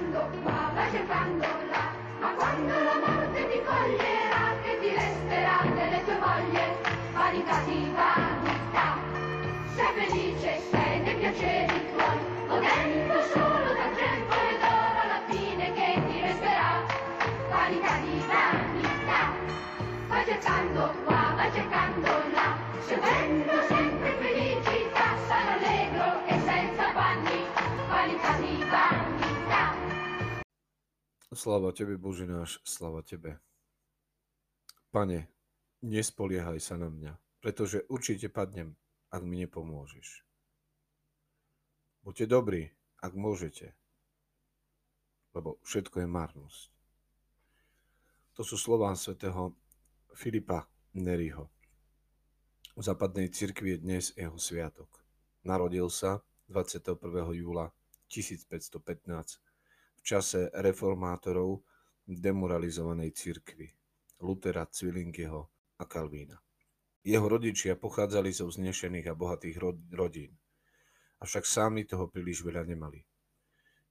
cercando vai cercando là, ma quando la morte ti coglierà, che ti resterà delle tue voglie, di vanità. Sei felice, sei nei piaceri tuoi, godendo solo dal tempo e d'oro alla fine che ti resterà, vanità di vanità. Vai cercando qua, vai cercando Sláva Tebe, Bože náš, sláva Tebe. Pane, nespoliehaj sa na mňa, pretože určite padnem, ak mi nepomôžeš. Buďte dobrí, ak môžete, lebo všetko je marnosť. To sú slová svätého Filipa Neriho. V západnej cirkvi je dnes jeho sviatok. Narodil sa 21. júla 1515 v čase reformátorov demoralizovanej cirkvi Lutera, Cvilingyho a Kalvína. Jeho rodičia pochádzali zo vznešených a bohatých rod- rodín, avšak sami toho príliš veľa nemali.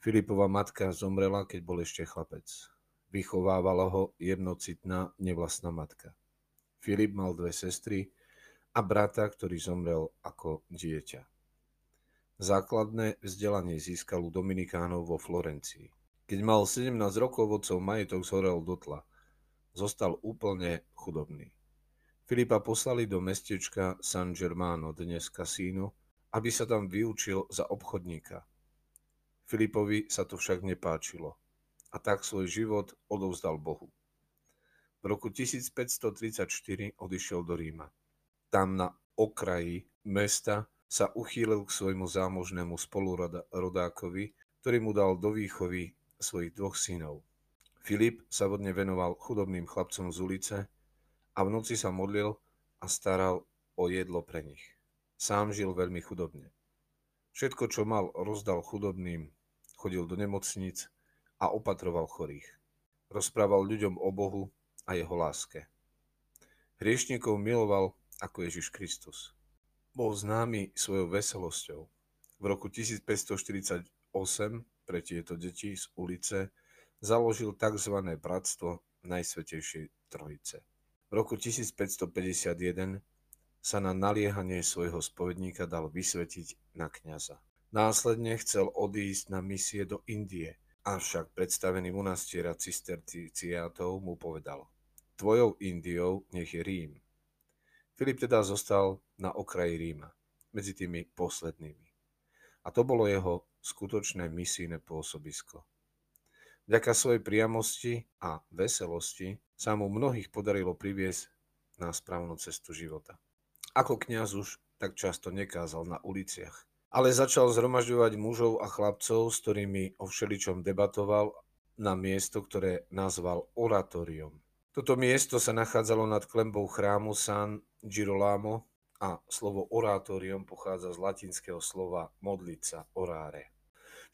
Filipova matka zomrela, keď bol ešte chlapec. Vychovávala ho jednocitná nevlastná matka. Filip mal dve sestry a brata, ktorý zomrel ako dieťa. Základné vzdelanie získal u Dominikánov vo Florencii. Keď mal 17 rokov, otcov majetok zhorel do tla. Zostal úplne chudobný. Filipa poslali do mestečka San Germano, dnes kasíno, aby sa tam vyučil za obchodníka. Filipovi sa to však nepáčilo a tak svoj život odovzdal Bohu. V roku 1534 odišiel do Ríma. Tam na okraji mesta sa uchýlil k svojmu zámožnému spolurodákovi, ktorý mu dal do výchovy svojich dvoch synov. Filip sa vodne venoval chudobným chlapcom z ulice a v noci sa modlil a staral o jedlo pre nich. Sám žil veľmi chudobne. Všetko, čo mal, rozdal chudobným, chodil do nemocnic a opatroval chorých. Rozprával ľuďom o Bohu a jeho láske. Hriešnikov miloval ako Ježiš Kristus. Bol známy svojou veselosťou. V roku 1548 pre tieto deti z ulice založil tzv. bratstvo Najsvetejšej Trojice. V roku 1551 sa na naliehanie svojho spovedníka dal vysvetiť na kňaza. Následne chcel odísť na misie do Indie, avšak predstavený monastiera cisterciátov mu povedal Tvojou Indiou nech je Rím. Filip teda zostal na okraji Ríma, medzi tými poslednými. A to bolo jeho skutočné misijné pôsobisko. Vďaka svojej priamosti a veselosti sa mu mnohých podarilo priviesť na správnu cestu života. Ako kňaz už tak často nekázal na uliciach, ale začal zhromažďovať mužov a chlapcov, s ktorými o všeličom debatoval na miesto, ktoré nazval oratórium. Toto miesto sa nachádzalo nad klembou chrámu San Girolamo a slovo oratórium pochádza z latinského slova modliť sa, oráre.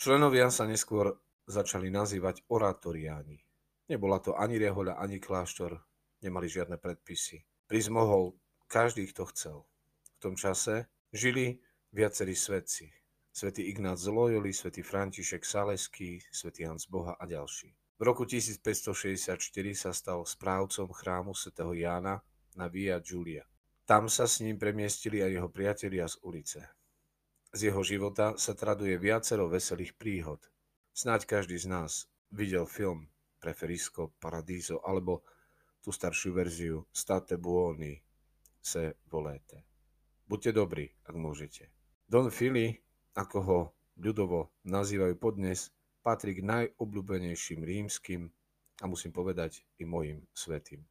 Členovia sa neskôr začali nazývať oratoriáni. Nebola to ani rehoľa, ani kláštor, nemali žiadne predpisy. Prísť mohol každý, kto chcel. V tom čase žili viacerí svetci. Svetý Ignác z Loyoli, svätý František Saleský, svätý Hans Boha a ďalší. V roku 1564 sa stal správcom chrámu svätého Jána na Via Giulia. Tam sa s ním premiestili aj jeho priatelia z ulice. Z jeho života sa traduje viacero veselých príhod. Snáď každý z nás videl film Preferisco Paradiso alebo tú staršiu verziu State buoni se volete. Buďte dobrí, ak môžete. Don Fili, ako ho ľudovo nazývajú podnes, patrí k najobľúbenejším rímskym a musím povedať i mojim svetým.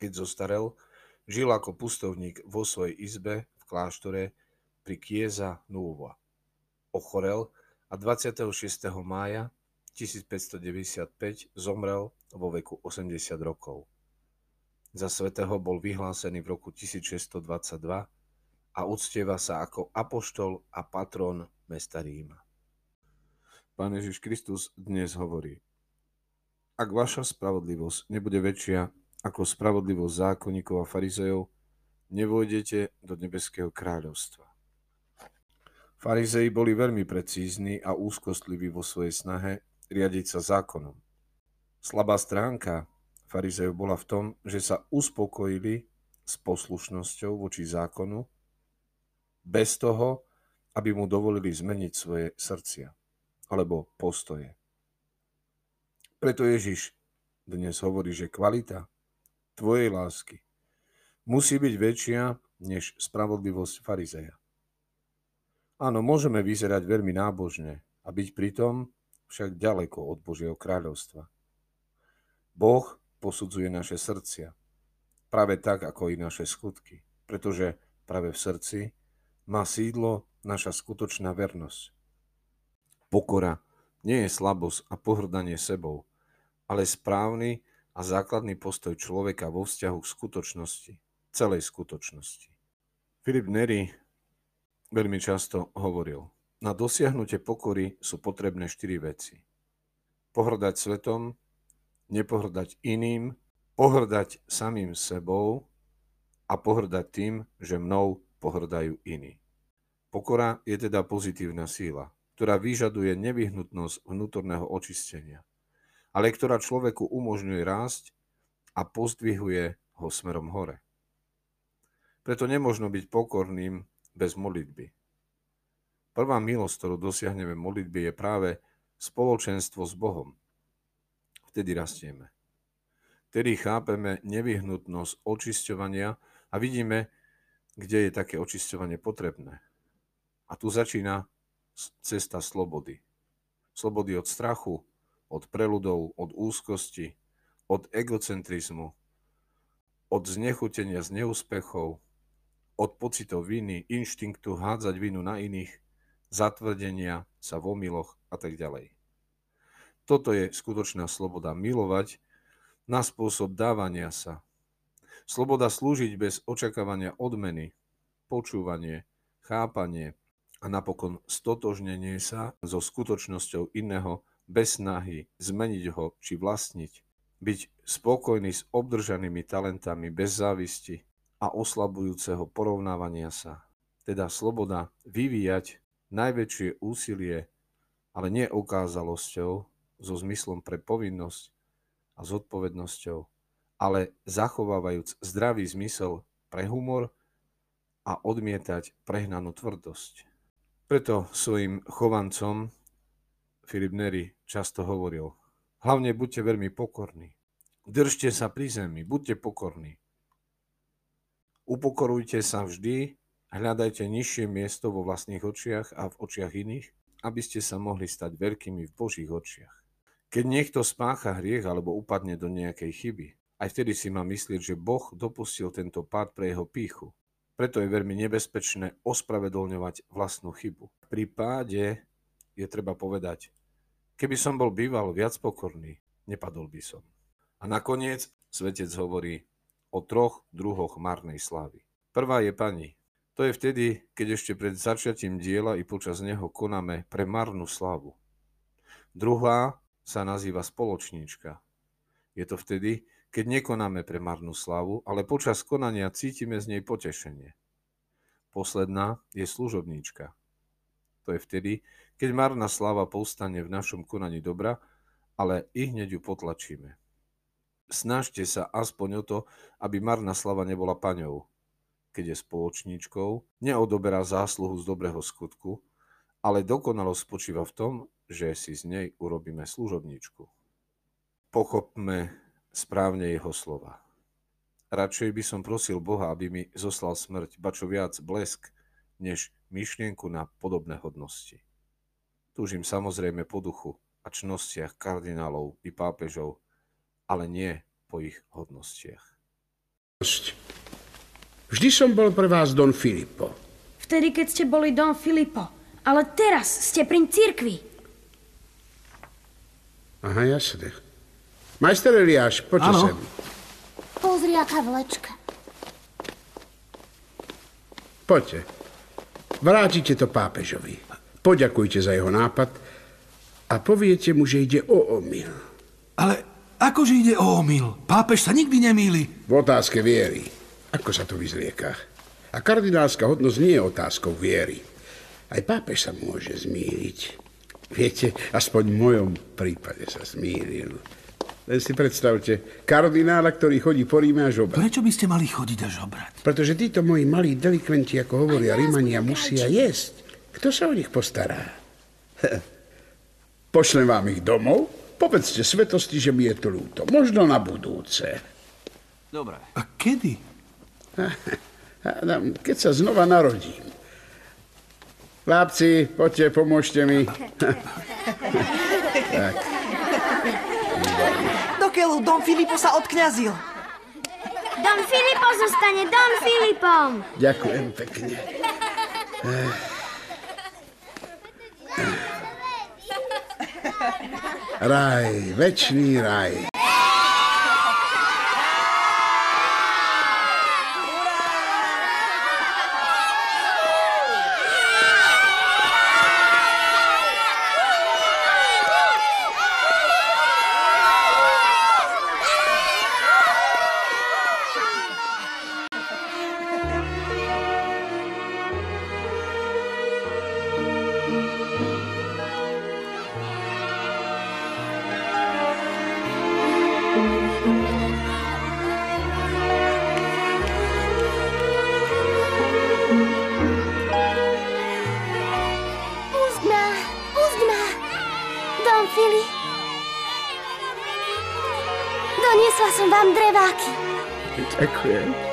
Keď zostarel, žil ako pustovník vo svojej izbe v kláštore pri Chiesa Nuova. Ochorel a 26. mája 1595 zomrel vo veku 80 rokov. Za svetého bol vyhlásený v roku 1622 a uctieva sa ako apoštol a patron mesta Ríma. Pán Ježiš Kristus dnes hovorí, ak vaša spravodlivosť nebude väčšia ako spravodlivosť zákonníkov a farizejov, nevojdete do nebeského kráľovstva. Farizei boli veľmi precízni a úzkostliví vo svojej snahe riadiť sa zákonom. Slabá stránka farizejov bola v tom, že sa uspokojili s poslušnosťou voči zákonu, bez toho, aby mu dovolili zmeniť svoje srdcia alebo postoje. Preto Ježiš dnes hovorí, že kvalita tvojej lásky musí byť väčšia než spravodlivosť farizeja. Áno, môžeme vyzerať veľmi nábožne a byť pritom však ďaleko od Božieho kráľovstva. Boh posudzuje naše srdcia, práve tak, ako i naše skutky, pretože práve v srdci má sídlo naša skutočná vernosť. Pokora nie je slabosť a pohrdanie sebou, ale správny a základný postoj človeka vo vzťahu k skutočnosti, celej skutočnosti. Filip Neri veľmi často hovoril, na dosiahnutie pokory sú potrebné štyri veci. Pohrdať svetom, nepohrdať iným, pohrdať samým sebou a pohrdať tým, že mnou pohrdajú iní. Pokora je teda pozitívna síla, ktorá vyžaduje nevyhnutnosť vnútorného očistenia, ale ktorá človeku umožňuje rásť a pozdvihuje ho smerom hore. Preto nemožno byť pokorným bez modlitby. Prvá milosť, ktorú dosiahneme v modlitbe, je práve spoločenstvo s Bohom. Vtedy rastieme. Vtedy chápeme nevyhnutnosť očisťovania a vidíme, kde je také očisťovanie potrebné. A tu začína cesta slobody. Slobody od strachu, od preludov, od úzkosti, od egocentrizmu, od znechutenia z neúspechov, od pocitov viny, inštinktu hádzať vinu na iných, zatvrdenia sa v omyloch a tak ďalej. Toto je skutočná sloboda milovať na spôsob dávania sa. Sloboda slúžiť bez očakávania odmeny, počúvanie, chápanie a napokon stotožnenie sa so skutočnosťou iného bez snahy zmeniť ho či vlastniť, byť spokojný s obdržanými talentami bez závisti, a oslabujúceho porovnávania sa. Teda sloboda vyvíjať najväčšie úsilie, ale nie ukázalosťou, so zmyslom pre povinnosť a zodpovednosťou, ale zachovávajúc zdravý zmysel pre humor a odmietať prehnanú tvrdosť. Preto svojim chovancom Filip Neri často hovoril, hlavne buďte veľmi pokorní. Držte sa pri zemi, buďte pokorní. Upokorujte sa vždy, hľadajte nižšie miesto vo vlastných očiach a v očiach iných, aby ste sa mohli stať veľkými v Božích očiach. Keď niekto spácha hriech alebo upadne do nejakej chyby, aj vtedy si má myslieť, že Boh dopustil tento pád pre jeho píchu. Preto je veľmi nebezpečné ospravedlňovať vlastnú chybu. Pri páde je treba povedať, keby som bol býval viac pokorný, nepadol by som. A nakoniec svetec hovorí, o troch druhoch marnej slávy. Prvá je pani. To je vtedy, keď ešte pred začiatím diela i počas neho konáme pre marnú slávu. Druhá sa nazýva spoločníčka. Je to vtedy, keď nekonáme pre marnú slávu, ale počas konania cítime z nej potešenie. Posledná je služobníčka. To je vtedy, keď marná sláva povstane v našom konaní dobra, ale i hneď ju potlačíme. Snažte sa aspoň o to, aby marná slava nebola paňou. Keď je spoločníčkou, neodoberá zásluhu z dobrého skutku, ale dokonalosť spočíva v tom, že si z nej urobíme služobníčku. Pochopme správne jeho slova. Radšej by som prosil Boha, aby mi zoslal smrť, ba čo viac blesk, než myšlienku na podobné hodnosti. Túžim samozrejme po duchu a čnostiach kardinálov i pápežov, ale nie po ich hodnostiach. Vždy som bol pre vás Don Filipo. Vtedy, keď ste boli Don Filipo. Ale teraz ste pri cirkvi. Aha, jasne. Majster Eliáš, poďte sem. Pozri, aká vlečka. Poďte. Vrátite to pápežovi. Poďakujte za jeho nápad a poviete mu, že ide o omyl. Ale Akože ide o omyl? Pápež sa nikdy nemýli. V otázke viery. Ako sa to vyzlieka? A kardinálska hodnosť nie je otázkou viery. Aj pápež sa môže zmýliť. Viete, aspoň v mojom prípade sa smíril. Len si predstavte, kardinála, ktorý chodí po Ríme a žobrať. Prečo by ste mali chodiť a žobrať? Pretože títo moji malí delikventi, ako hovoria Rímania, musia jesť. Kto sa o nich postará? Pošlem vám ich domov, povedzte svetosti, že mi je to ľúto. Možno na budúce. Dobre. A kedy? Keď sa znova narodím. Chlapci, poďte, pomôžte mi. Dokiaľ Don Filipo sa odkňazil. Don Filipo zostane Don Filipom. Ďakujem pekne. Raj, večný raj. Vám dreváky. Ďakujem.